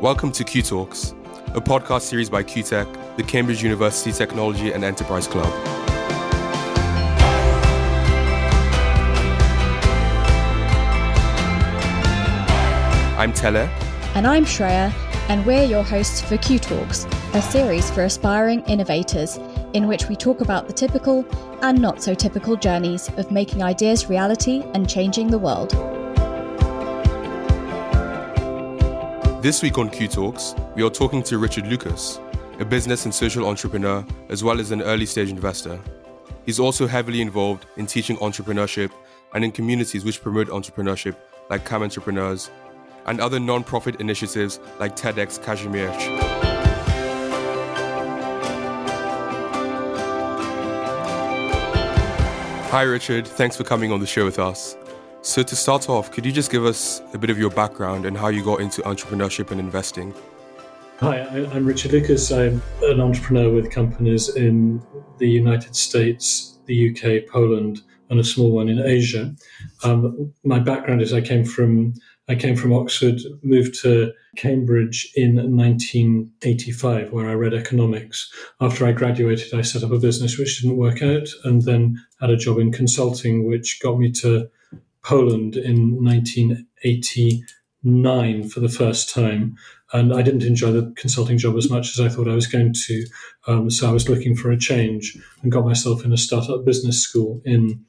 Welcome to Q Talks, a podcast series by CUTEC, the Cambridge University Technology and Enterprise Club. I'm Tele. And I'm Shreya, and we're your hosts for Q Talks, a series for aspiring innovators in which we talk about the typical and not so typical journeys of making ideas reality and changing the world. This week on Q Talks, we are talking to Richard Lucas, a business and social entrepreneur as well as an early stage investor. He's also heavily involved in teaching entrepreneurship and in communities which promote entrepreneurship, like CAM Entrepreneurs, and other non profit initiatives like TEDx Kazimierz. Hi, Richard. Thanks for coming on the show with us. So, to start off, could you just give us a bit of your background and how you got into entrepreneurship and investing? Hi, I'm Richard Lucas. I'm an entrepreneur with companies in the United States, the UK, Poland, and a small one in Asia. Um, my background is I came from I came from Oxford, moved to Cambridge in 1985, where I read economics. After I graduated, I set up a business which didn't work out, and then had a job in consulting, which got me to Poland in 1989 for the first time. And I didn't enjoy the consulting job as much as I thought I was going to. Um, so I was looking for a change and got myself in a startup business school in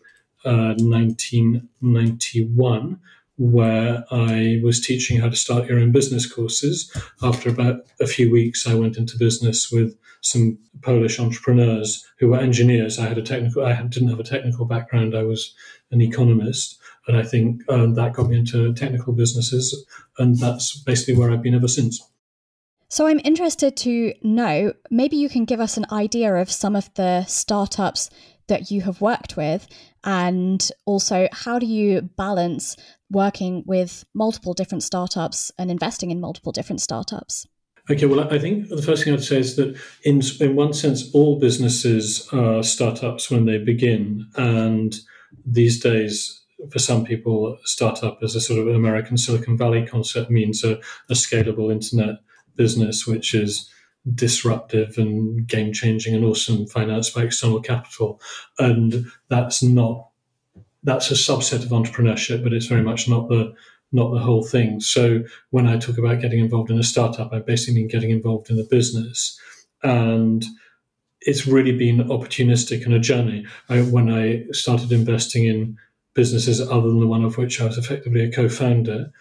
uh, 1991 where I was teaching how to start your own business courses. After about a few weeks, I went into business with some Polish entrepreneurs who were engineers. I had a technical, I didn't have a technical background. I was an economist, and I think uh, that got me into technical businesses, and that's basically where I've been ever since. So I'm interested to know, maybe you can give us an idea of some of the startups that you have worked with, and also how do you balance working with multiple different startups and investing in multiple different startups? Okay, well, I think the first thing I'd say is that, in in one sense, all businesses are startups when they begin, and these days for some people, startup as a sort of American Silicon Valley concept means a, a scalable internet business, which is disruptive and game changing and awesome, financed by external capital. And that's not that's a subset of entrepreneurship, but it's very much not the not the whole thing. So when I talk about getting involved in a startup, I basically mean getting involved in the business. And it's really been opportunistic and a journey. I, when I started investing in businesses other than the one of which I was effectively a co founder.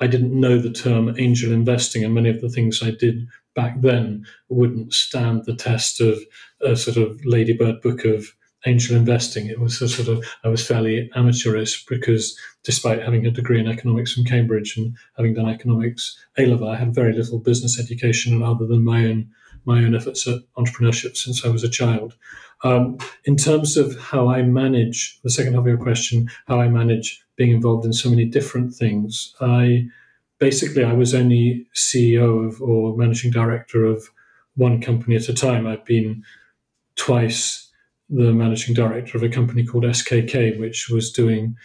I didn't know the term angel investing, and many of the things I did back then wouldn't stand the test of a sort of ladybird book of angel investing. It was a sort of, I was fairly amateurish because despite having a degree in economics from Cambridge and having done economics A level, I had very little business education other than my own my own efforts at entrepreneurship since I was a child. Um, in terms of how I manage the second half of your question, how I manage being involved in so many different things, I basically I was only CEO of or managing director of one company at a time. I've been twice the managing director of a company called SKK, which was doing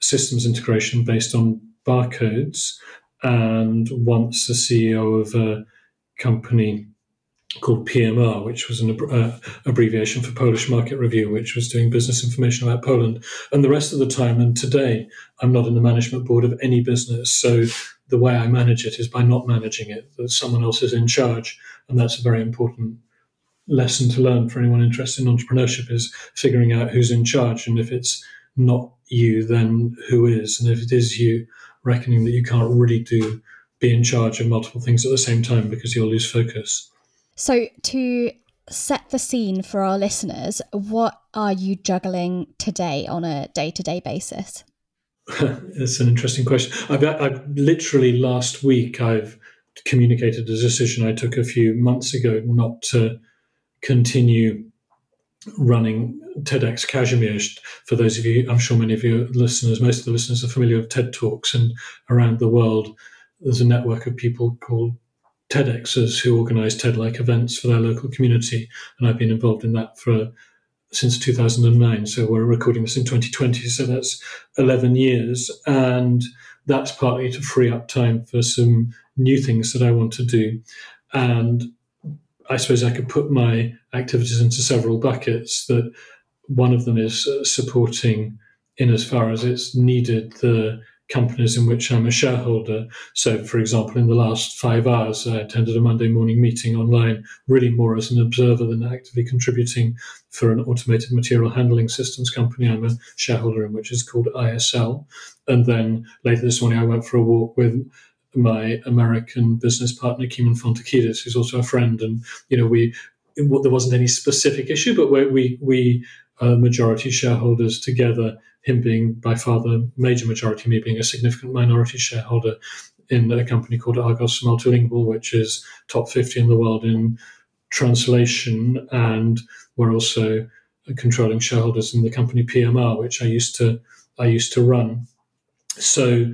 systems integration based on barcodes, and once the CEO of a company called PMR, which was an uh, abbreviation for Polish Market Review, which was doing business information about Poland. And the rest of the time, and today, I'm not in the management board of any business. So the way I manage it is by not managing it, that someone else is in charge. And that's a very important lesson to learn for anyone interested in entrepreneurship is figuring out who's in charge. And if it's not you, then who is? And if it is you, reckoning that you can't really do be in charge of multiple things at the same time because you'll lose focus. So, to set the scene for our listeners, what are you juggling today on a day to day basis? That's an interesting question. I've, uh, I've, literally last week I've communicated a decision I took a few months ago not to continue running TEDx Kazimierz. For those of you, I'm sure many of your listeners, most of the listeners are familiar with TED Talks, and around the world, there's a network of people called TEDxers who organise TED-like events for their local community, and I've been involved in that for since 2009. So we're recording this in 2020, so that's 11 years, and that's partly to free up time for some new things that I want to do. And I suppose I could put my activities into several buckets. That one of them is uh, supporting, in as far as it's needed, the companies in which I'm a shareholder. So, for example, in the last five hours, I attended a Monday morning meeting online, really more as an observer than actively contributing for an automated material handling systems company I'm a shareholder in, which is called ISL. And then later this morning, I went for a walk with my American business partner, Kimon Fountoukidis, who's also a friend. And, you know, we, there wasn't any specific issue, but we, we, uh, majority shareholders together him being by far the major majority, me being a significant minority shareholder in a company called Argos Multilingual, which is top 50 in the world in translation. And we're also controlling shareholders in the company PMR, which I used to I used to run. So,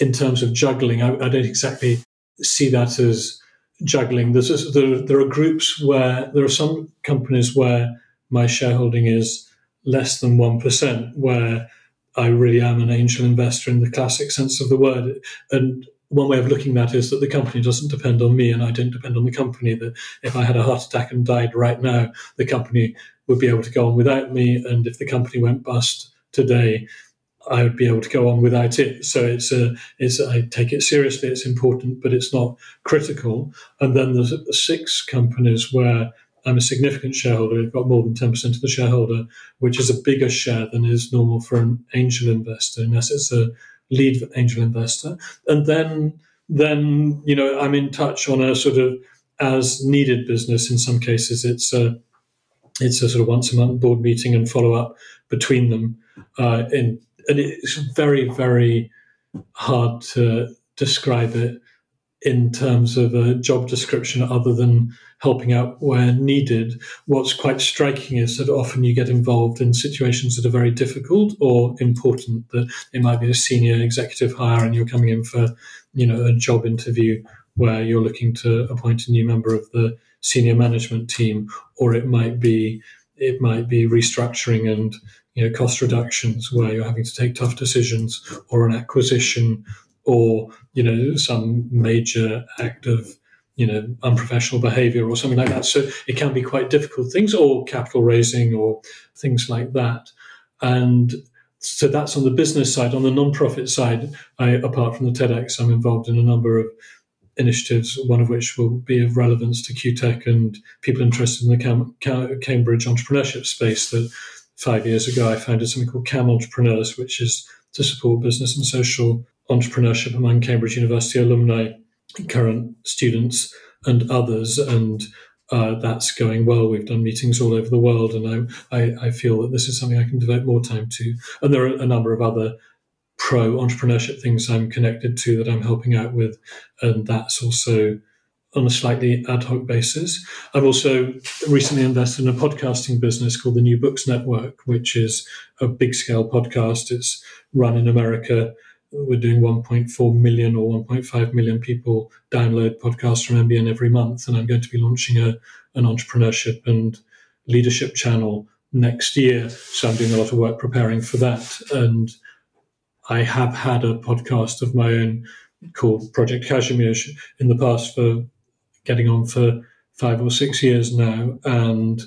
in terms of juggling, I, I don't exactly see that as juggling. There's, there, there are groups where there are some companies where my shareholding is less than 1%, where I really am an angel investor in the classic sense of the word. And one way of looking at that is that the company doesn't depend on me and I don't depend on the company. That if I had a heart attack and died right now, the company would be able to go on without me. And if the company went bust today, I would be able to go on without it. So it's a, it's I take it seriously. It's important, but it's not critical. And then there's six companies where I'm a significant shareholder. I've got more than 10% of the shareholder, which is a bigger share than is normal for an angel investor, unless it's a lead angel investor. And then, then you know, I'm in touch on a sort of as needed business. In some cases, it's a it's a sort of once a month board meeting and follow up between them. Uh, in, and it's very very hard to describe it in terms of a job description other than helping out where needed. What's quite striking is that often you get involved in situations that are very difficult or important. That it might be a senior executive hire and you're coming in for, you know, a job interview where you're looking to appoint a new member of the senior management team, or it might be it might be restructuring and you know cost reductions where you're having to take tough decisions, or an acquisition, or you know some major act of you know, unprofessional behavior or something like that. So it can be quite difficult things, or capital raising or things like that. And so that's on the business side. On the non-profit side, I, apart from the TEDx, I'm involved in a number of initiatives, one of which will be of relevance to QTech and people interested in the Cam- Cam- Cambridge entrepreneurship space. That five years ago I founded something called Cam Entrepreneurs, which is to support business and social entrepreneurship among Cambridge University alumni current students and others, and uh, that's going well. We've done meetings all over the world, and I, I, I, feel that this is something I can devote more time to. And there are a number of other pro entrepreneurship things I'm connected to that I'm helping out with, and that's also on a slightly ad hoc basis. I've also recently invested in a podcasting business called the New Books Network, which is a big scale podcast. It's run in America we're doing 1.4 million or 1.5 million people download podcasts from NBN every month, and I'm going to be launching a an entrepreneurship and leadership channel next year. So I'm doing a lot of work preparing for that, and I have had a podcast of my own called Project Kazimierz in the past for getting on for five or six years now, and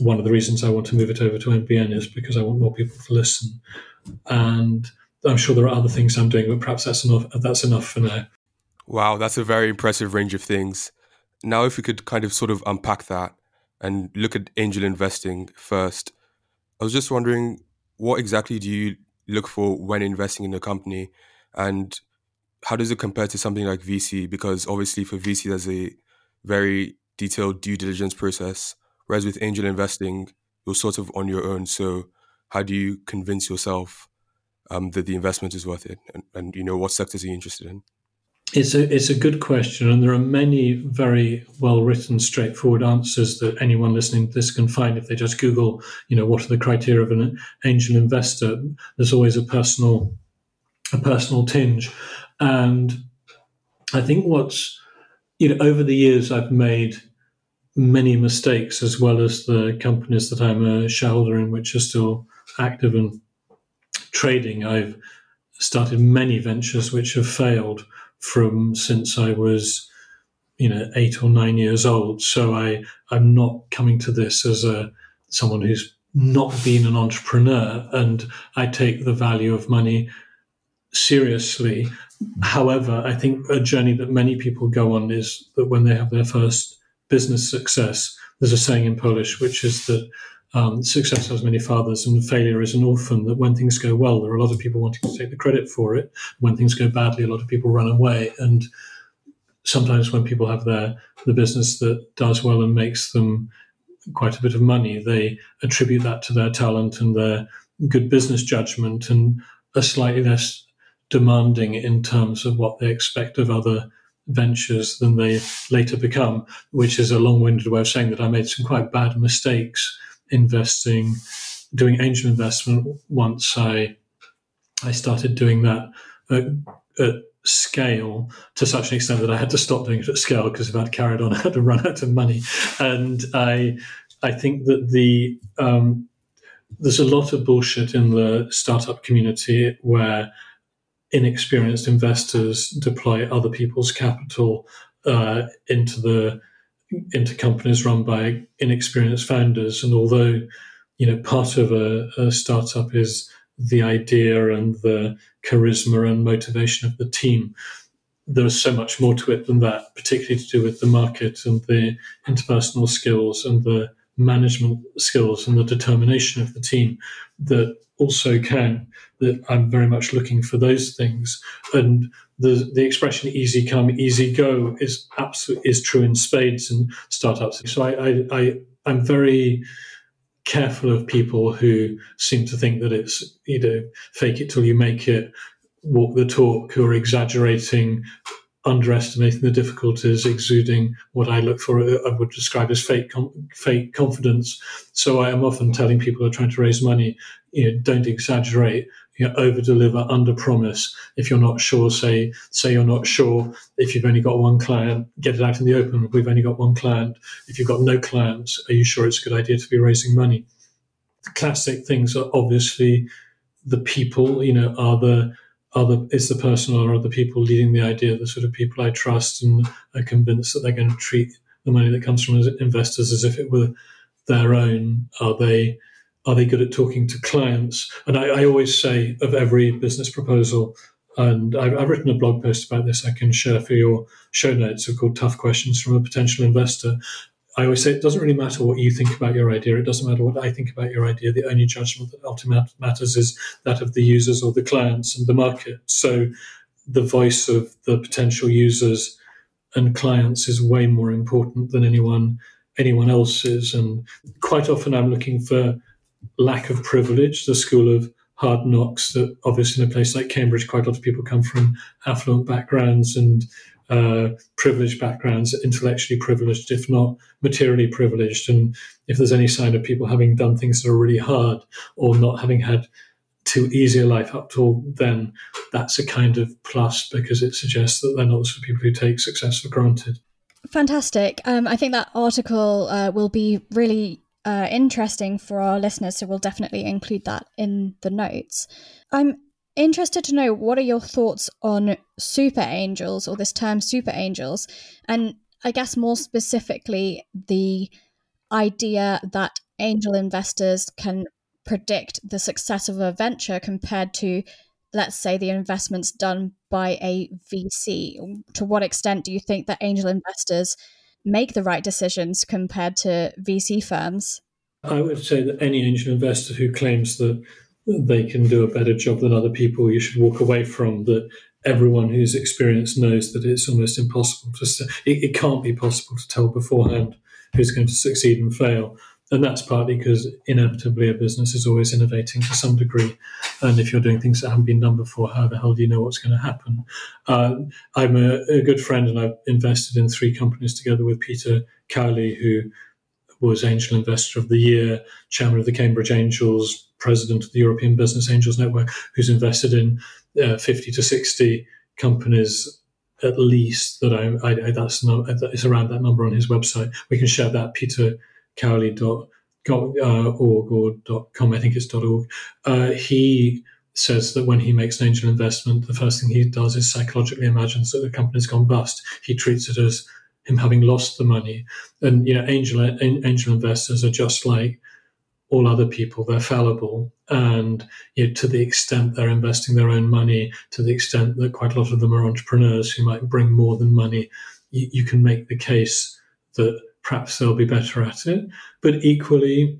one of the reasons I want to move it over to NBN is because I want more people to listen, and I'm sure there are other things I'm doing, but perhaps that's enough. That's enough for now. Wow, that's a very impressive range of things. Now, if we could kind of sort of unpack that and look at angel investing first, I was just wondering what exactly do you look for when investing in a company, and how does it compare to something like VC? Because obviously, for VC, there's a very detailed due diligence process, whereas with angel investing, you're sort of on your own. So, how do you convince yourself um, that the investment is worth it? And, and you know, what sectors are you interested in? It's a it's a good question, and there are many very well written, straightforward answers that anyone listening to this can find if they just Google, you know, what are the criteria of an angel investor. There's always a personal a personal tinge, and I think what's you know over the years I've made many mistakes as well as the companies that I'm a shareholder in, which are still active and trading, I've started many ventures which have failed from since I was, you know, eight or nine years old. So I I'm not coming to this as a someone who's not been an entrepreneur, and I take the value of money seriously. However, I think a journey that many people go on is that when they have their first business success, there's a saying in Polish which is that um, success has many fathers and failure is an orphan. That when things go well, there are a lot of people wanting to take the credit for it. When things go badly, a lot of people run away. And sometimes when people have their the business that does well and makes them quite a bit of money, they attribute that to their talent and their good business judgment and are slightly less demanding in terms of what they expect of other ventures than they later become, which is a long winded way of saying that I made some quite bad mistakes investing, doing angel investment once I I started doing that at, at, scale to such an extent that I had to stop doing it at scale because if I'd carried on, I had to run out of money. And I I think that the um, there's a lot of bullshit in the startup community where inexperienced investors deploy other people's capital uh, into the into companies run by inexperienced founders. And although you know part of a, a startup is the idea and the charisma and motivation of the team, there's so much more to it than that, particularly to do with the market and the interpersonal skills and the management skills and the determination of the team that also can. That I'm very much looking for those things. And the the expression "easy come, easy go" is absolutely is true in spades and startups. So I, I, I I'm very careful of people who seem to think that it's you know fake it till you make it, walk the talk, who are exaggerating underestimating the difficulties, exuding what I look for, uh, I would describe as fake, fake confidence. So I am often telling people who are trying to raise money, you know, don't exaggerate, you know, over deliver, under promise. If you're not sure, say, say you're not sure. If you've only got one client, get it out in the open. We've only got one client. If you've got no clients, are you sure it's a good idea to be raising money? The classic things are obviously the people, you know, are the are the is the person or are the people leading the idea the sort of people I trust and are convinced that they're going to treat the money that comes from investors as if it were their own? Are they are they good at talking to clients? And I, I always say of every business proposal, and I've, I've, written a blog post about this I can share for your show notes. Are called "Tough Questions from a Potential Investor." I always say it doesn't really matter what you think about your idea. It doesn't matter what I think about your idea. The only judgment that ultimately matters is that of the users or the clients and the market. So the voice of the potential users and clients is way more important than anyone anyone else's. And quite often I'm looking for lack of privilege, the school of hard knocks that obviously in a place like Cambridge, quite a lot of people come from affluent backgrounds and uh, privileged backgrounds, intellectually privileged, if not materially privileged. And if there's any sign of people having done things that are really hard or not having had too easy a life up till then, that's a kind of plus because it suggests that they're not the sort of people who take success for granted. Fantastic. Um, I think that article uh, will be really uh, interesting for our listeners, so we'll definitely include that in the notes. I'm interested to know what are your thoughts on super angels or this term super angels, and I guess more specifically, the idea that angel investors can predict the success of a venture compared to, let's say, the investments done by a VC. To what extent do you think that angel investors make the right decisions compared to VC firms? I would say that any angel investor who claims that they can do a better job than other people, you should walk away from that. Everyone who's experienced knows that it's almost impossible to. It, it can't be possible to tell beforehand who's going to succeed and fail, and that's partly because inevitably a business is always innovating to some degree, and if you're doing things that haven't been done before, how the hell do you know what's going to happen? Uh, I'm a, a good friend, and I've invested in three companies together with Peter Cowley, who was Angel Investor of the Year, Chairman of the Cambridge Angels, President of the European Business Angels Network, who's invested in uh, 50 to 60 companies at least that I, I, that's no, it's around that number on his website. We can share that petercowley.org uh, or dot .com, I think it's .org. Uh, he says that when he makes an angel investment, the first thing he does is psychologically imagines that the company's gone bust. He treats it as him having lost the money. And you know, angel angel investors are just like all other people; they're fallible, and you know, to the extent they're investing their own money, to the extent that quite a lot of them are entrepreneurs who might bring more than money, you, you can make the case that perhaps they'll be better at it. But equally,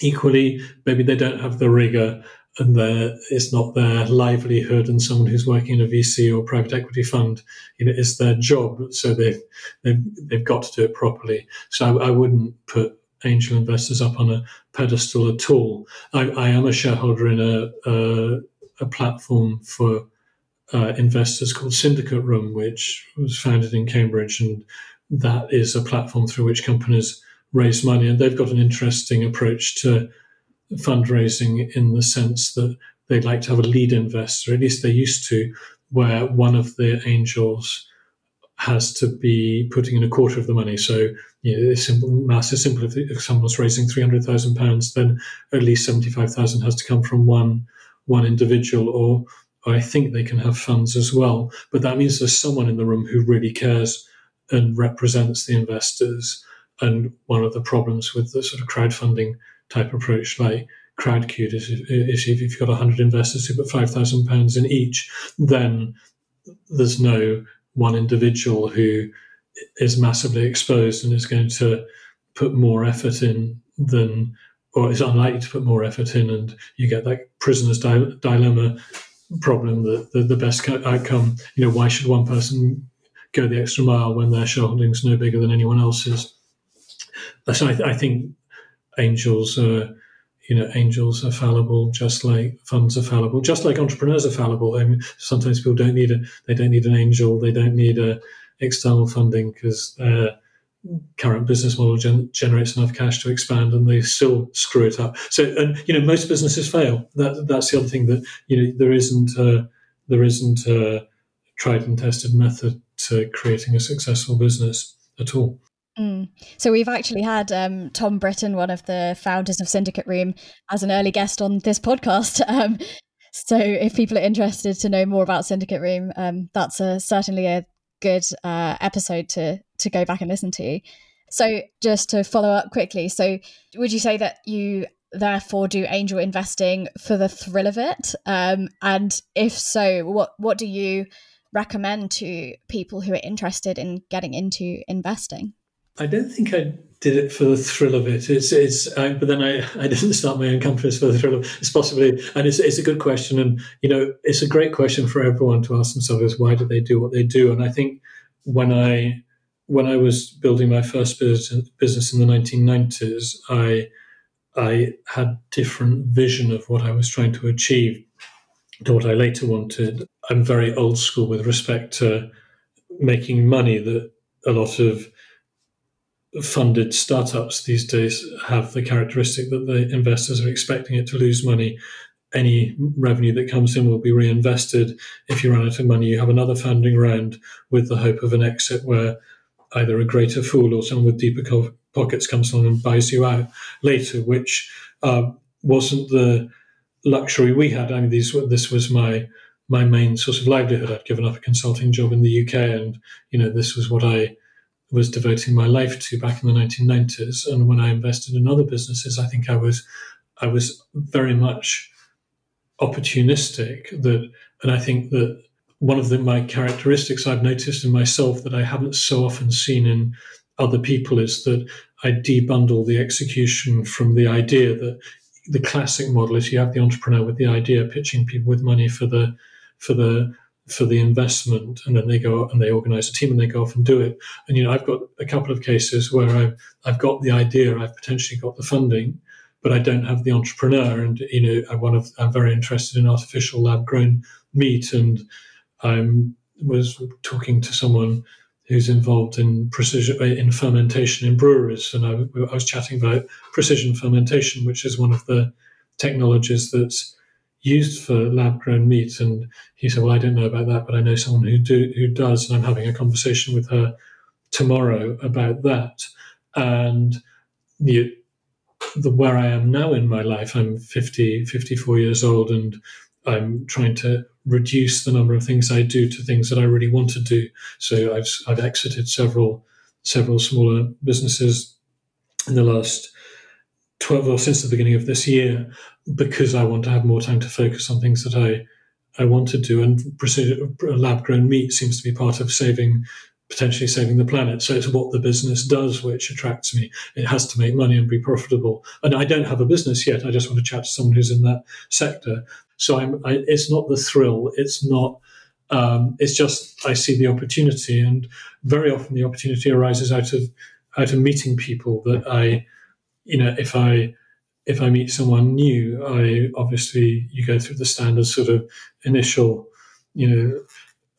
equally, maybe they don't have the rigor and it's not their livelihood and someone who's working in a VC or private equity fund, you know, it's their job. So they've, they've, they've got to do it properly. So I, I wouldn't put angel investors up on a pedestal at all. I, I am a shareholder in a, a, a platform for uh, investors called Syndicate Room, which was founded in Cambridge. And that is a platform through which companies raise money. And they've got an interesting approach to fundraising in the sense that they'd like to have a lead investor, at least they used to, where one of the angels has to be putting in a quarter of the money. So, you know, simple math is simple. If, if someone's raising three hundred thousand pounds, then at least seventy five thousand has to come from one one individual, or, or I think they can have funds as well. But that means there's someone in the room who really cares and represents the investors. And one of the problems with the sort of crowdfunding type approach like Crowdcube is if, if you've got 100 investors who put £5,000 in each, then there's no one individual who is massively exposed and is going to put more effort in than, or is unlikely to put more effort in, and you get that prisoner's di- dilemma problem that the, the best outcome, you know, why should one person go the extra mile when their shareholding's no bigger than anyone else's? So I, I think angels are you know angels are fallible just like funds are fallible just like entrepreneurs are fallible. I mean, sometimes people don't need a they don't need an angel they don't need a external funding because their current business model gen- generates enough cash to expand and they still screw it up. So and you know most businesses fail. That that's the other thing that you know there isn't a, there isn't a tried and tested method to creating a successful business at all Mm. So we've actually had um, Tom Britton, one of the founders of Syndicate Room, as an early guest on this podcast. Um, so if people are interested to know more about Syndicate Room, um, that's a, certainly a good uh, episode to to go back and listen to. So just to follow up quickly, so would you say that you therefore do angel investing for the thrill of it? Um, and if so, what what do you recommend to people who are interested in getting into investing? I don't think I did it for the thrill of it. It's, it's, I, but then I, I didn't start my own companies for the thrill of it. It's possibly, and it's, it's a good question. And, you know, it's a great question for everyone to ask themselves is why do they do what they do? And I think when I, when I was building my first business in the 1990s, I, I had different vision of what I was trying to achieve to what I later wanted. I'm very old school with respect to making money that a lot of funded startups these days have the characteristic that the investors are expecting it to lose money. Any revenue that comes in will be reinvested. If you run out of money, you have another funding round with the hope of an exit where either a greater fool or someone with deeper pockets comes along and buys you out later, which uh, wasn't the luxury we had. I mean, these, this was my my main source of livelihood. I'd given up a consulting job in the UK, and you know this was what I was devoting my life to back in the 1990s. And when I invested in other businesses, I think I was I was very much opportunistic. That and I think that one of the, my characteristics I've noticed in myself that I haven't so often seen in other people is that I debundle the execution from the idea that the classic model is you have the entrepreneur with the idea pitching people with money for the for the for the investment and then they go and they organize a team and they go off and do it. And you know i've got a couple of cases where i've, I've got the idea i've potentially got the funding but i don't have the entrepreneur. And you know i want to i'm very interested in artificial lab grown meat. And i was talking to someone who's involved in precision in fermentation in breweries. And I, I was chatting about precision fermentation which is one of the technologies that's used for lab grown meat. And he said, Well, I don't know about that, but I know someone who do who does, and I'm having a conversation with her tomorrow about that. And the, the where I am now in my life, I'm 50, 54 years old, and I'm trying to reduce the number of things I do to things that I really want to do. So I've I've exited several several smaller businesses in the last 12 or since the beginning of this year because I want to have more time to focus on things that I I want to do. And lab grown meat seems to be part of saving potentially saving the planet. So it's what the business does which attracts me. It has to make money and be profitable. And I don't have a business yet. I just want to chat to someone who's in that sector. So I'm, I, it's not the thrill. It's not. Um, it's just I see the opportunity, and very often the opportunity arises out of out of meeting people that I, you know, if I if I meet someone new, I obviously you go through the standard sort of initial, you know,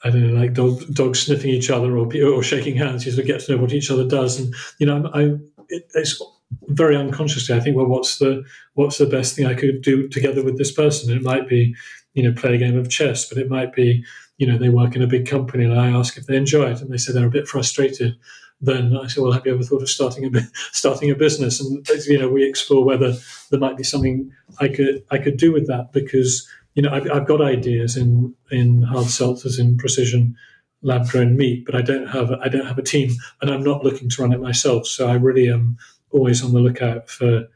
I don't know, like dog, dogs sniffing each other or or shaking hands. You sort of get to know what each other does, and you know, I, it, it's very unconsciously. I think, well, what's the what's the best thing I could do together with this person? It might be, you know, play a game of chess, but it might be, you know, they work in a big company, and I ask if they enjoy it, and they say they're a bit frustrated. Then I say, well, have you ever thought of starting a starting a business? And you know, we explore whether there might be something I could I could do with that because you know, I've, I've got ideas in in hard seltzers in precision lab grown meat, but I don't have I don't have a team, and I'm not looking to run it myself. So I really am always on the lookout for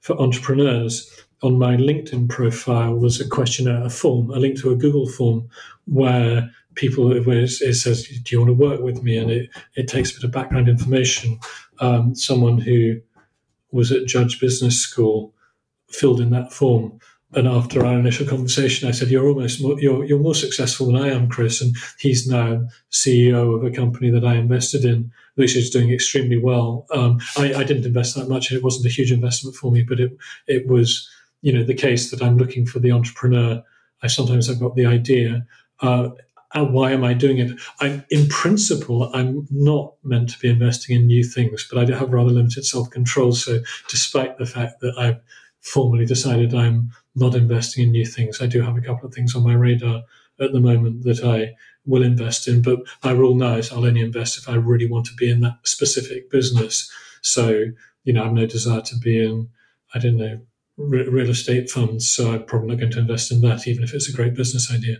for entrepreneurs. On my LinkedIn profile, there's a questionnaire, a form, a link to a Google form where people where it says, "Do you want to work with me?" and it it takes a bit of background information. Um, someone who was at Judge Business School filled in that form and after our initial conversation, I said, "You're almost more, you're you're more successful than I am, Chris." And he's now CEO of a company that I invested in, which is doing extremely well. Um, I, I, didn't invest that much; it wasn't a huge investment for me, but it it was, you know, the case that I'm looking for the entrepreneur. I sometimes I've got the idea. Uh, and why am I doing it? I'm, in principle, I'm not meant to be investing in new things, but I do have rather limited self control. So, despite the fact that I've formally decided I'm not investing in new things. I do have a couple of things on my radar at the moment that I will invest in, but my rule now is I'll only invest if I really want to be in that specific business. So, you know, I have no desire to be in, I don't know, re- real estate funds. So I'm probably not going to invest in that, even if it's a great business idea.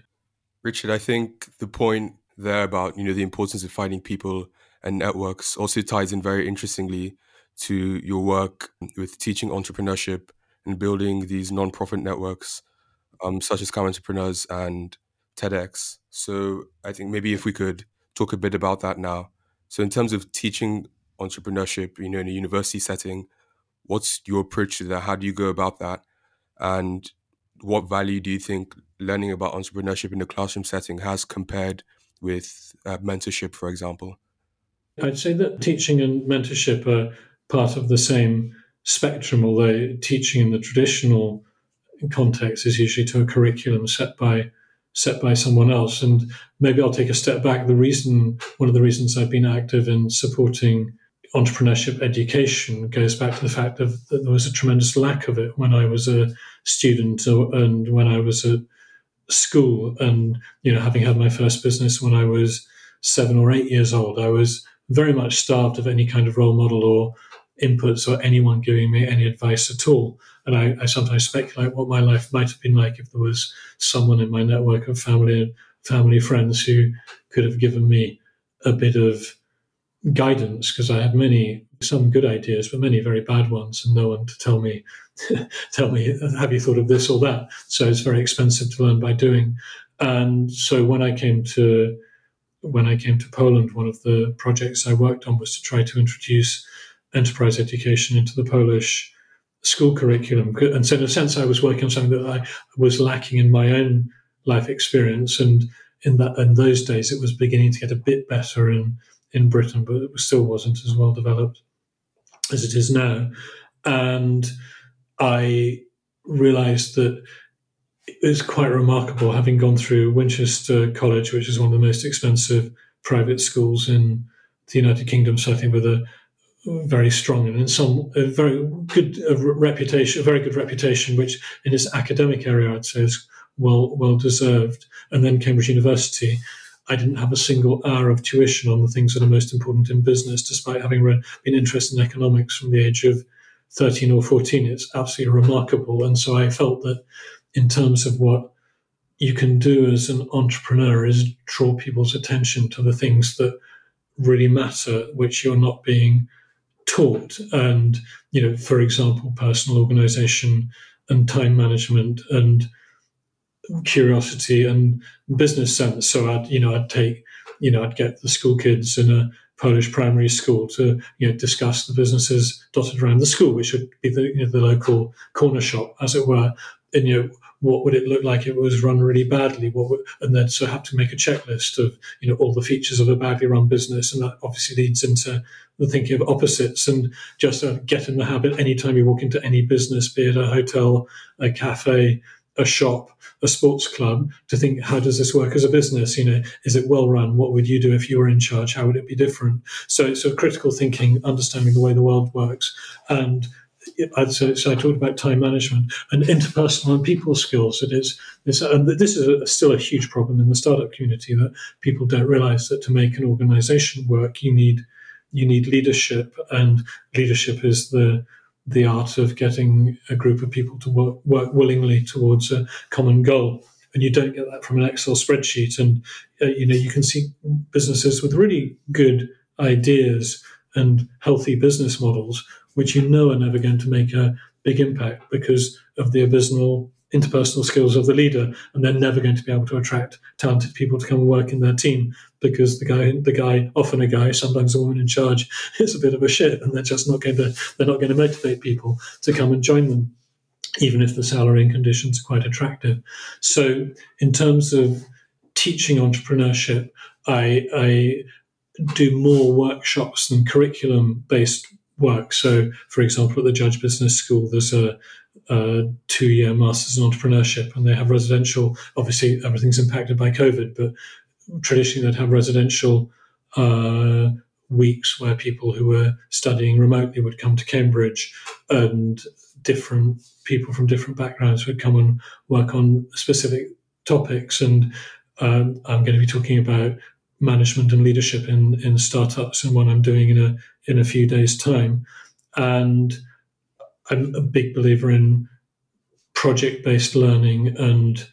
Richard, I think the point there about, you know, the importance of finding people and networks also ties in very interestingly to your work with teaching entrepreneurship and building these non-profit networks, um, such as Cam Entrepreneurs and TEDx. So I think maybe if we could talk a bit about that now. So in terms of teaching entrepreneurship, you know, in a university setting, what's your approach to that? How do you go about that? And what value do you think learning about entrepreneurship in the classroom setting has compared with uh, mentorship, for example? I'd say that teaching and mentorship are part of the same spectrum, although teaching in the traditional context is usually to a curriculum set by set by someone else. And maybe I'll take a step back. The reason, one of the reasons I've been active in supporting entrepreneurship education goes back to the fact of, that there was a tremendous lack of it when I was a student and when I was at school. And you know, having had my first business when I was seven or eight years old, I was very much starved of any kind of role model or inputs or anyone giving me any advice at all. And I, I, sometimes speculate what my life might have been like if there was someone in my network of family and family friends who could have given me a bit of guidance because I had many some good ideas but many very bad ones and no one to tell me tell me have you thought of this or that so it's very expensive to learn by doing and so when I came to when I came to Poland one of the projects I worked on was to try to introduce enterprise education into the Polish school curriculum. And so, in a sense, I was working on something that I was lacking in my own life experience. And in that, in those days, it was beginning to get a bit better in in Britain, but it still wasn't as well developed as it is now. And I realised that it was quite remarkable, having gone through Winchester College, which is one of the most expensive private schools in the United Kingdom, so I think with a very strong and in some a very good reputation, a very good reputation, which in its academic area I'd say is well well deserved. And then Cambridge University, I didn't have a single hour of tuition on the things that are most important in business, despite having read, been interested in economics from the age of thirteen or fourteen. It's absolutely remarkable, and so I felt that in terms of what you can do as an entrepreneur is draw people's attention to the things that really matter, which you're not being taught. And, you know, for example, personal organization and time management and curiosity and business sense. So I'd, you know, I'd take, you know, I'd get the school kids in a Polish primary school to, you know, discuss the businesses dotted around the school, which would be the, you know, the local corner shop, as it were. And, you know, what would it look like if it was run really badly? What would, and then so have to make a checklist of you know all the features of a badly run business, and that obviously leads into the thinking of opposites and just uh, get in the habit anytime you walk into any business, be it a hotel, a cafe, a shop, a sports club, to think how does this work as a business? You know, is it well run? What would you do if you were in charge? How would it be different? So, so critical thinking, understanding the way the world works, and so, so I talked about time management and interpersonal and people skills. It is this, and this is a, still a huge problem in the startup community that people don't realize that to make an organization work, you need you need leadership, and leadership is the the art of getting a group of people to work, work willingly towards a common goal. And you don't get that from an Excel spreadsheet. And uh, you know you can see businesses with really good ideas and healthy business models which you know are never going to make a big impact because of the abysmal interpersonal skills of the leader, and they're never going to be able to attract talented people to come and work in their team because the guy, the guy, often a guy, sometimes a woman in charge, is a bit of a shit, and they're just not going to, they're not going to motivate people to come and join them, even if the salary and conditions are quite attractive. So, in terms of teaching entrepreneurship, I, I do more workshops than curriculum based work. So, for example, at the Judge Business School, there's a, a two year master's in entrepreneurship, and they have residential. Obviously, everything's impacted by COVID, but traditionally they'd have residential uh, weeks where people who were studying remotely would come to Cambridge and different people from different backgrounds would come and work on specific topics. And um, I'm going to be talking about management and leadership in, in startups and what I'm doing in a in a few days' time. And I'm a big believer in project based learning and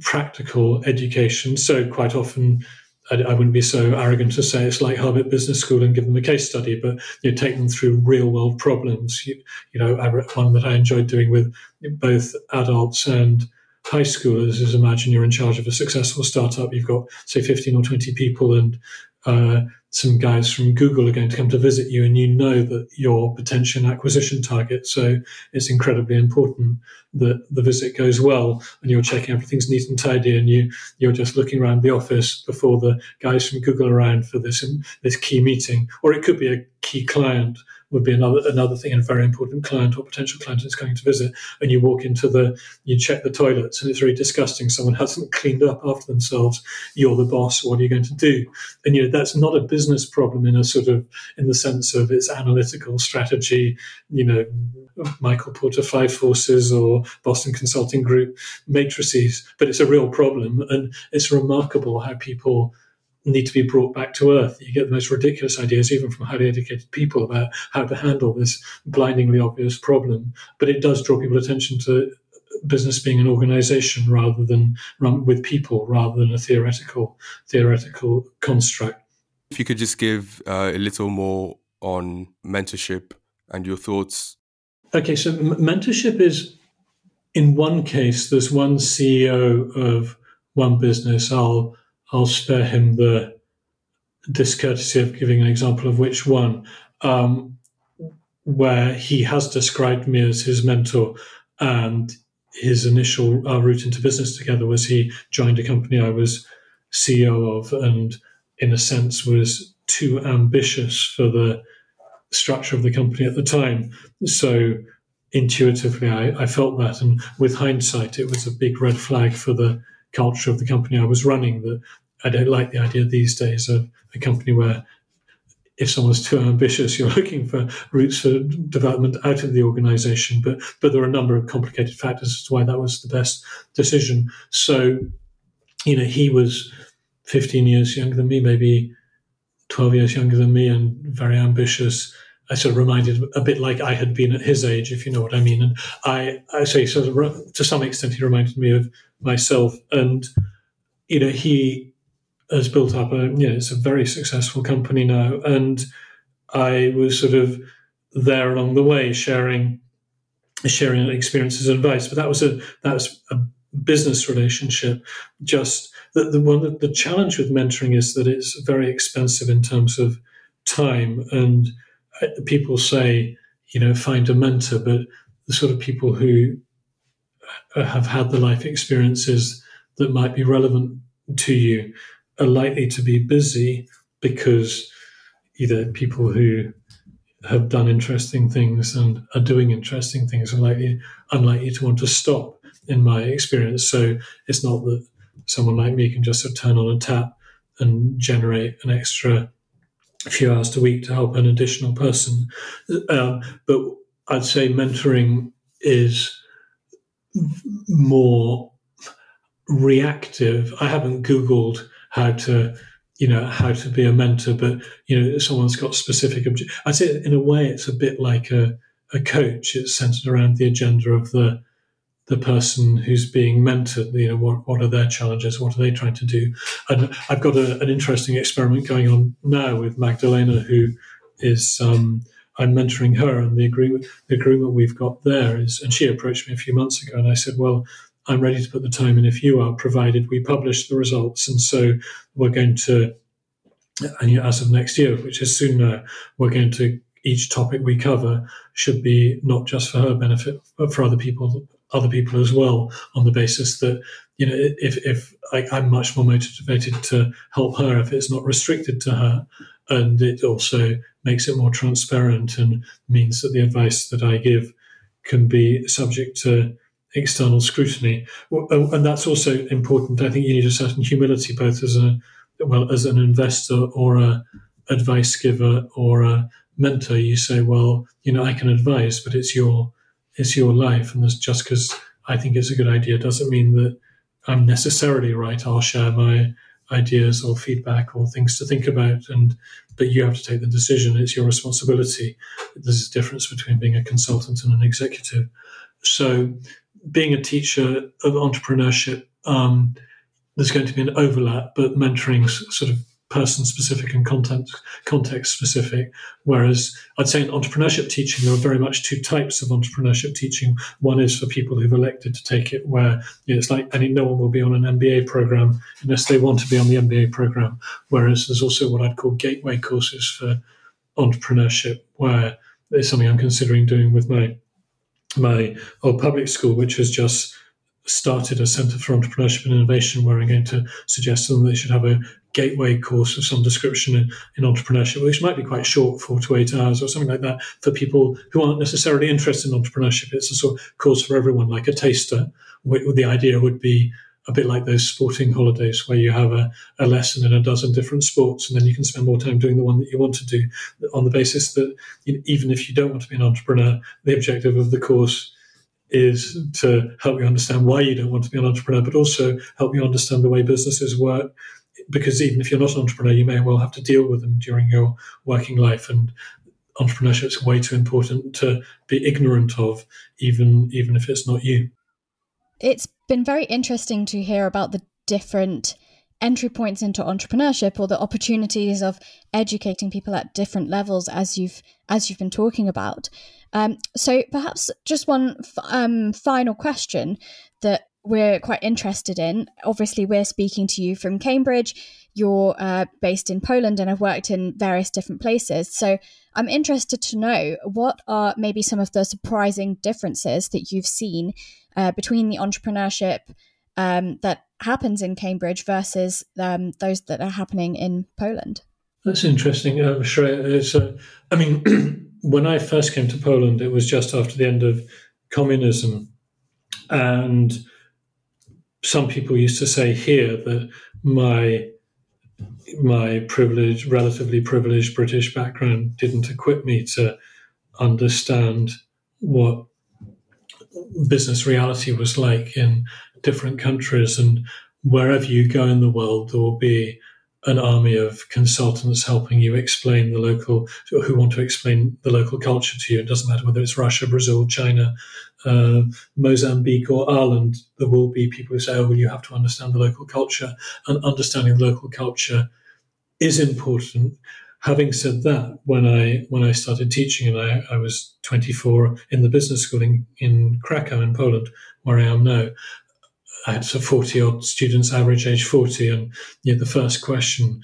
practical education. So quite often I, I, wouldn't be so arrogant to say it's like Harvard Business School and give them a case study, but you take them through real world problems. You, you know, I, one that I enjoyed doing with both adults and high schoolers is imagine you're in charge of a successful startup. You've got say 15 or 20 people, and uh, some guys from Google are going to come to visit you, and you know that your potential acquisition target. So it's incredibly important that the visit goes well, and you're checking everything's neat and tidy, and you you're just looking around the office before the guys from Google are around for this um, this key meeting, or it could be a key client would be another another thing, and a very important client or potential client is coming to visit, and you walk into the, you check the toilets, and it's very disgusting. Someone hasn't cleaned up after themselves. You're the boss. What are you going to do? And you know that's not a business problem in a sort of in the sense of its analytical strategy. You know, Michael Porter Five Forces or Boston Consulting Group matrices, but it's a real problem, and it's remarkable how people need to be brought back to earth. You get the most ridiculous ideas, even from highly educated people, about how to handle this blindingly obvious problem. But it does draw people attention to business being an organization rather than run with people, rather than a theoretical theoretical construct. If you could just give uh, a little more on mentorship and your thoughts. Okay, so m- mentorship is in one case, there's one CEO of one business. I'll I'll spare him the discourtesy of giving an example of which one, um, where he has described me as his mentor, and his initial uh, route into business together was he joined a company I was CEO of, and in a sense was too ambitious for the structure of the company at the time. So intuitively, I, I felt that, and with hindsight, it was a big red flag for the culture of the company I was running that I don't like the idea these days of a company where if someone's too ambitious, you're looking for routes for development out of the organization. But but there are a number of complicated factors as to why that was the best decision. So, you know, he was 15 years younger than me, maybe 12 years younger than me, and very ambitious. I sort of reminded a bit like I had been at his age, if you know what I mean. And I, I say sort of to some extent, he reminded me of myself. And you know, he has built up a you know, it's a very successful company now. And I was sort of there along the way, sharing sharing experiences and advice. But that was a that was a business relationship. Just the, the one the challenge with mentoring is that it's very expensive in terms of time and uh, people say you know find a mentor but the sort of people who uh, have had the life experiences that might be relevant to you are likely to be busy because either people who have done interesting things and are doing interesting things are likely unlikely to want to stop in my experience. So it's not that someone like me can just sort of turn on a tap and generate an extra few hours a week to help an additional person. Um, but i'd say mentoring is more reactive. I haven't googled how to you know how to be a mentor but you know someone's got specific object i'd say in a way it's a bit like a, a coach. It's centered around the agenda of the the person who's being mentored you know what, what are their challenges what are they trying to do and i've got a, an interesting experiment going on now with magdalena who is um, i'm mentoring her and the agreement the agreement we've got there is and she approached me a few months ago and i said well I'm ready to put the time in if you are, provided we publish the results. And so we're going to, and as of next year, which is soon now, we're going to each topic we cover should be not just for her benefit, but for other people, other people as well, on the basis that you know if if I, I'm much more motivated to help her if it's not restricted to her, and it also makes it more transparent and means that the advice that I give can be subject to external scrutiny. And that's also important. I think you need a certain humility, both as a well as an investor or a advice giver or a mentor. You say, well, you know, I can advise, but it's your it's your life, and just because I think it's a good idea. Doesn't mean that I'm necessarily right. I'll share my ideas or feedback or things to think about and but you have to take the decision. It's your responsibility. There's a difference between being a consultant and an executive. So being a teacher of entrepreneurship, um, there's going to be an overlap, but mentoring sort of person specific and content context specific. Whereas I'd say in entrepreneurship teaching, there are very much two types of entrepreneurship teaching. One is for people who've elected to take it, where you know, it's like any no one will be on an MBA program unless they want to be on the MBA program. Whereas there's also what I'd call gateway courses for entrepreneurship, where it's something I'm considering doing with my my old public school, which has just started a Centre for Entrepreneurship and Innovation, where I'm going to suggest to them they should have a gateway course of some description in, in, entrepreneurship, which might be quite short, four to eight hours or something like that, for people who aren't necessarily interested in entrepreneurship. It's a sort of course for everyone, like a taster. The idea would be a bit like those sporting holidays where you have a, a lesson in a dozen different sports and then you can spend more time doing the one that you want to do on the basis that you know, even if you don't want to be an entrepreneur, the objective of the course is to help you understand why you don't want to be an entrepreneur, but also help you understand the way businesses work. Because even if you're not an entrepreneur, you may well have to deal with them during your working life. And entrepreneurship is way too important to be ignorant of, even even if it's not you. It's been very interesting to hear about the different entry points into entrepreneurship or the opportunities of educating people at different levels as you've as you've been talking about um, so perhaps just one f- um, final question that we're quite interested in obviously we're speaking to you from cambridge you're uh, based in poland and have worked in various different places so i'm interested to know what are maybe some of the surprising differences that you've seen uh, between the entrepreneurship um, that happens in Cambridge versus um, those that are happening in Poland. That's interesting, uh, Shreya. Uh, I mean, when I first came to Poland, it was just after the end of communism, and some people used to say here that my my privileged, relatively privileged British background didn't equip me to understand what business reality was like in different countries. And wherever you go in the world, there will be an army of consultants helping you explain the local, who want to explain the local culture to you. It doesn't matter whether it's Russia, Brazil, China, uh, Mozambique, or Ireland. There will be people who say, "Oh, well, you have to understand the local culture," and understanding the local culture is important. Having said that, when I when I started teaching, and I, I was 24 in the business school in, in Krakow in Poland, where I am now, I had 40 odd students, average age 40, and the first question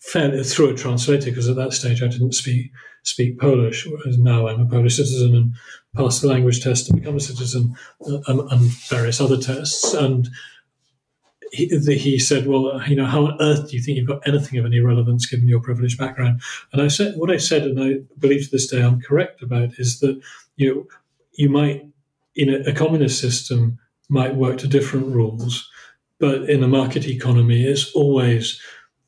fairly through a translator because at that stage I didn't speak speak Polish. Whereas now I'm a Polish citizen and pass the language test to become a citizen, uh, um, and various other tests. And he, he, said, "Well, you know, how on earth do you think you've got anything of any relevance given your privileged background?" And I said, what I said, and I believe to this day I'm correct about, is that you know, you might in a, a communist system might work to different rules. But in a market economy, it's always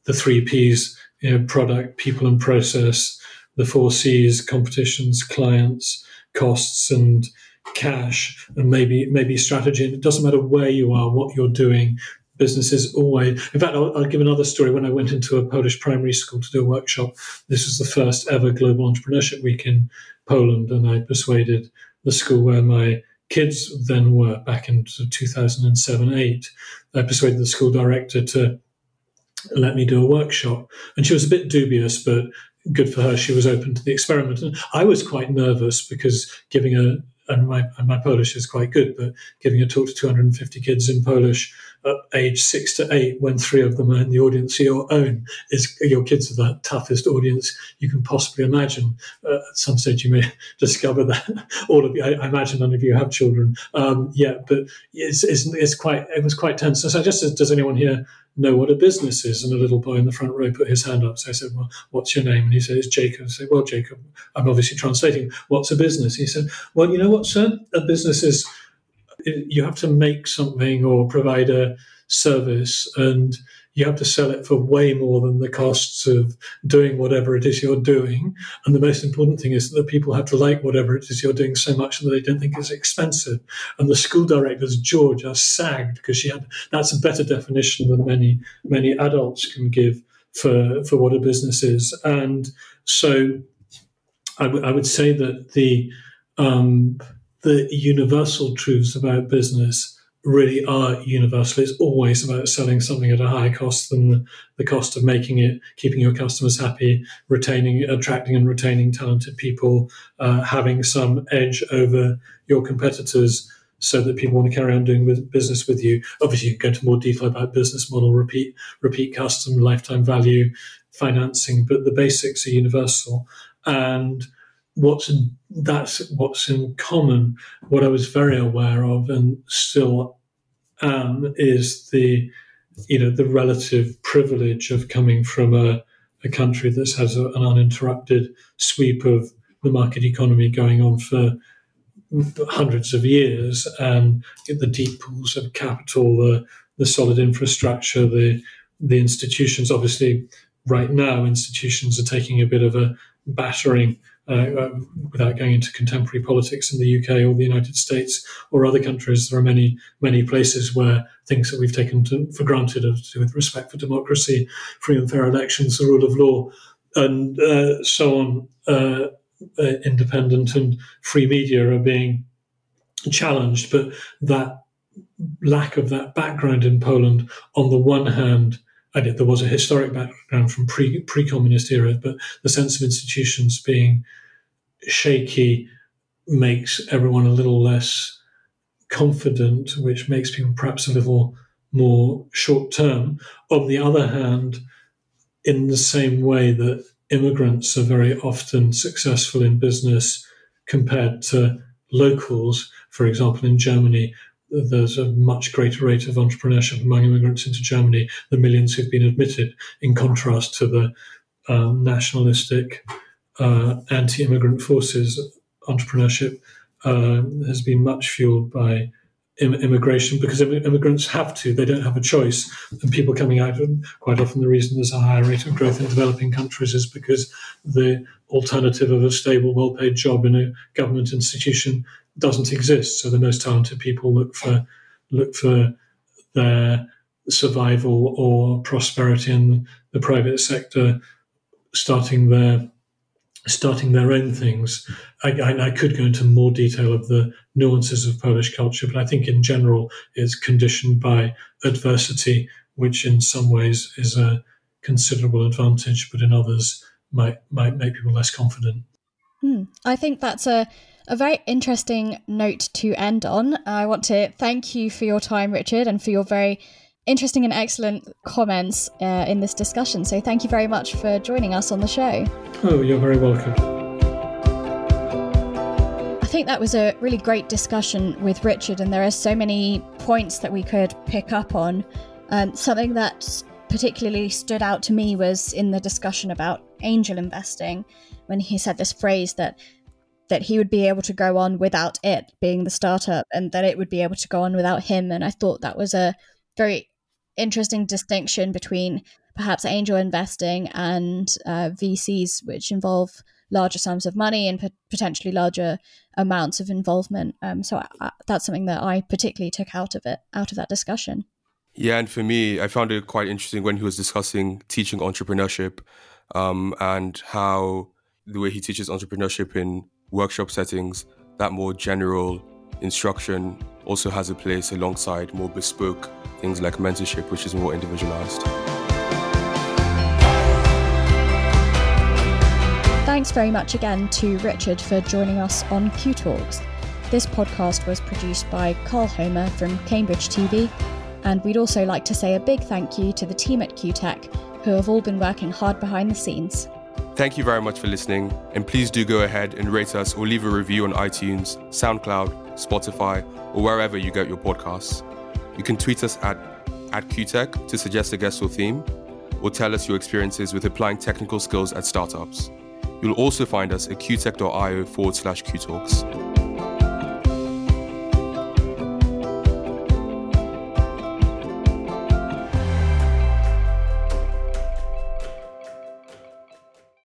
the three P's, you know, product, people and process, the four C's, competitions, clients, costs, and cash, and maybe maybe strategy. And it doesn't matter where you are, what you're doing, business is always. In fact, I'll, I'll, give another story. When I went into a Polish primary school to do a workshop, this was the first ever global entrepreneurship week in Poland, and I persuaded the school where my kids then were back in 2007 8. I persuaded the school director to let me do a workshop. And she was a bit dubious, but good for her. She was open to the experiment. And I was quite nervous because giving a, and my, and my Polish is quite good, but giving a talk to 250 kids in Polish at age six to eight, when three of them are in the audience your own, is your kids are the toughest audience you can possibly imagine. Uh, at some stage, you may discover that all of you. I, I imagine none of you have children um, yet, but it's, it's, it's, quite. It was quite tense. So, just does anyone here know what a business is? And a little boy in the front row put his hand up. So I said, "Well, what's your name?" And he said, "It's Jacob." I said, "Well, Jacob, I'm obviously translating. What's a business?" He said, "Well, you know what, sir? A business is." you have to make something or provide a service and you have to sell it for way more than the costs of doing whatever it is you're doing. And the most important thing is that people have to like whatever it is you're doing so much that they don't think it's expensive. And the school director's jaw just sagged because she had that's a better definition than many many adults can give for for what a business is. And so I, w- I would say that the um, the universal truths about business really are universal. It's always about selling something at a higher cost than the, the cost of making it, keeping your customers happy, retaining, attracting and retaining talented people, uh, having some edge over your competitors so that people want to carry on doing business with you. Obviously, you can go into more detail about business model, repeat, repeat custom, lifetime value, financing, but the basics are universal. And what's that's what's in common. What I was very aware of and still am is the you know the relative privilege of coming from a, a country that has a, an uninterrupted sweep of the market economy going on for hundreds of years and the deep pools of capital, the the solid infrastructure, the the institutions. Obviously, right now, institutions are taking a bit of a battering without going into contemporary politics in the UK or the United States or other countries, there are many, many places where things that we've taken to, for granted with respect for democracy, free and fair elections, the rule of law, and uh, so on, uh, uh independent and free media are being challenged. But that lack of that background in Poland, on the one hand, and there was a historic background from pre pre communist era, but the sense of institutions being shaky makes everyone a little less confident, which makes people perhaps a little more short term. On the other hand, in the same way that immigrants are very often successful in business compared to locals, for example, in Germany, there's a much greater rate of entrepreneurship among immigrants into Germany, the millions who've been admitted, in contrast to the uh, nationalistic anti-immigrant forces entrepreneurship uh, has been much fueled by Im- immigration because Im- immigrants have to; they don't have a choice. And people coming out, quite often, the reason there's a higher rate of growth in developing countries is because the alternative of a stable, well-paid job in a government institution doesn't exist. So the most talented people look for look for their survival or prosperity in the private sector starting their starting their own things. I, I, I, could go into more detail of the nuances of Polish culture, but I think in general it's conditioned by adversity, which in some ways is a considerable advantage, but in others might might make people less confident. Hmm. I think that's a a very interesting note to end on. I want to thank you for your time, Richard, and for your very interesting and excellent comments uh, in this discussion. So thank you very much for joining us on the show. Oh, you're very welcome. I think that was a really great discussion with Richard, and there are so many points that we could pick up on. Um, something that particularly stood out to me was in the discussion about angel investing, when he said this phrase that that he would be able to go on without it being the startup, and that it would be able to go on without him. And I thought that was a very interesting distinction between perhaps angel investing and uh, VCs, which involve larger sums of money and potentially larger amounts of involvement. Um, so I, that's something that I particularly took out of it, out of that discussion. Yeah, and for me, I found it quite interesting when he was discussing teaching entrepreneurship um, and how the way he teaches entrepreneurship in workshop settings, that more general instruction also has a place alongside more bespoke things like mentorship, which is more individualized. Thanks very much again to Richard for joining us on Q Talks. This podcast was produced by Carl Homer from Cambridge TV, and we'd also like to say a big thank you to the team at CUTEC, who have all been working hard behind the scenes. Thank you very much for listening, and please do go ahead and rate us or leave a review on iTunes, SoundCloud, Spotify, or wherever you get your podcasts. You can tweet us at, at CUTEC to suggest a guest or theme, or tell us your experiences with applying technical skills at startups. You'll also find us at qtech.io forward slash qtalks.